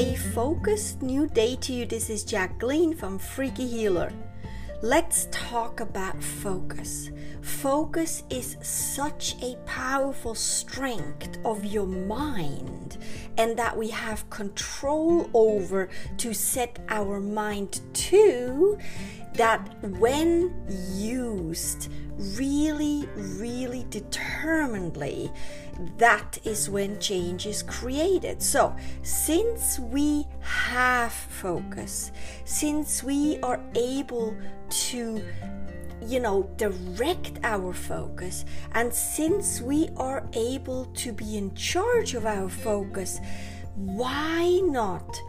A focused new day to you. This is Jacqueline from Freaky Healer. Let's talk about focus. Focus is such a powerful strength of your mind, and that we have control over to set our mind to that when used really, really determinedly, that is when change is created. So, since we have focus, since we are able to you know, direct our focus. And since we are able to be in charge of our focus, why not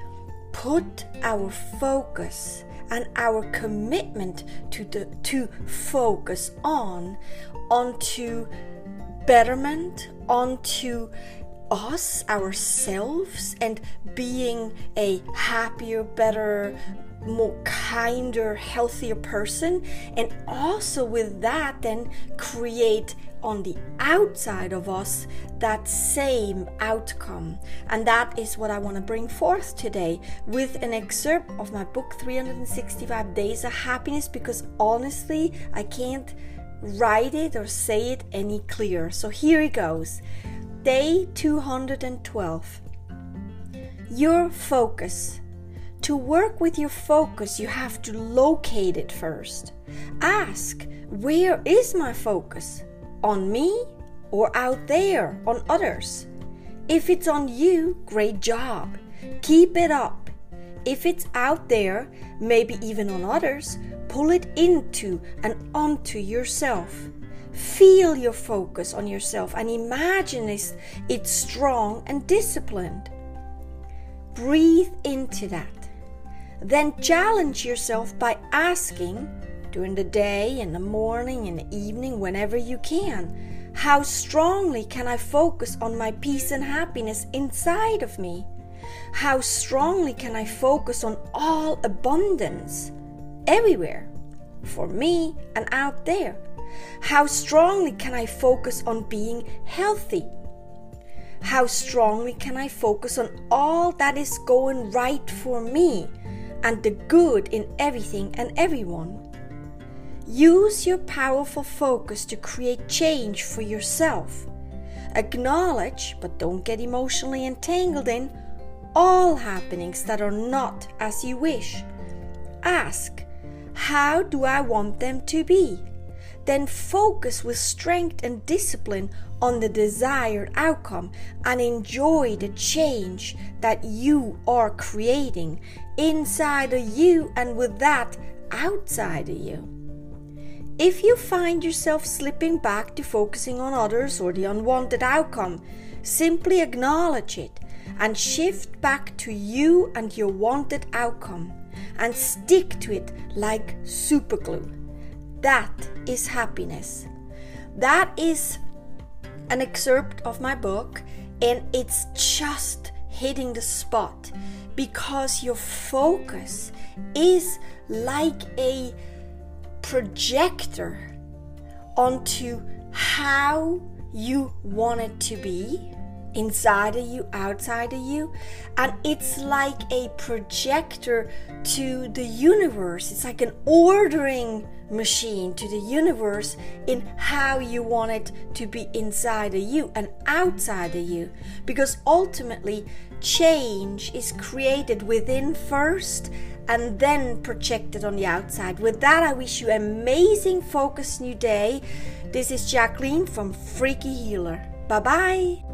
put our focus and our commitment to the to focus on onto betterment onto us ourselves and being a happier better more kinder healthier person. And also with that then create on the outside of us that same outcome. And that is what I want to bring forth today with an excerpt of my book 365 Days of Happiness because honestly, I can't write it or say it any clearer. So here it goes. Day 212. Your focus. To work with your focus, you have to locate it first. Ask, where is my focus? On me or out there on others. If it's on you, great job. Keep it up. If it's out there, maybe even on others, pull it into and onto yourself. Feel your focus on yourself and imagine it's, strong and disciplined. Breathe into that. Then challenge yourself by asking during the day, in the morning, in the evening, whenever you can. How strongly can I focus on my peace and happiness inside of me? How strongly can I focus on all abundance everywhere for me and out there? How strongly can I focus on being healthy? How strongly can I focus on all that is going right for me and the good in everything and everyone? Use your powerful focus to create change for yourself. Acknowledge, but don't get emotionally entangled in, all happenings that are not as you wish. Ask, How do I want them to be? Then focus with strength and discipline on the desired outcome and enjoy the change that you are creating inside of you and with that outside of you. If you find yourself slipping back to focusing on others or the unwanted outcome, simply acknowledge it and shift back to you and your wanted outcome and stick to it like superglue. That is happiness. That is an excerpt of my book, and it's just hitting the spot because your focus is like a projector onto how you want it to be inside of you, outside of you, and it's like a projector to the universe. It's like an ordering machine to the universe in how you want it to be inside of you and outside of you. Because ultimately, change is created within first and then project it on the outside. With that, I wish you amazing focused new day. This is Jacqueline from Freaky Healer. Bye bye.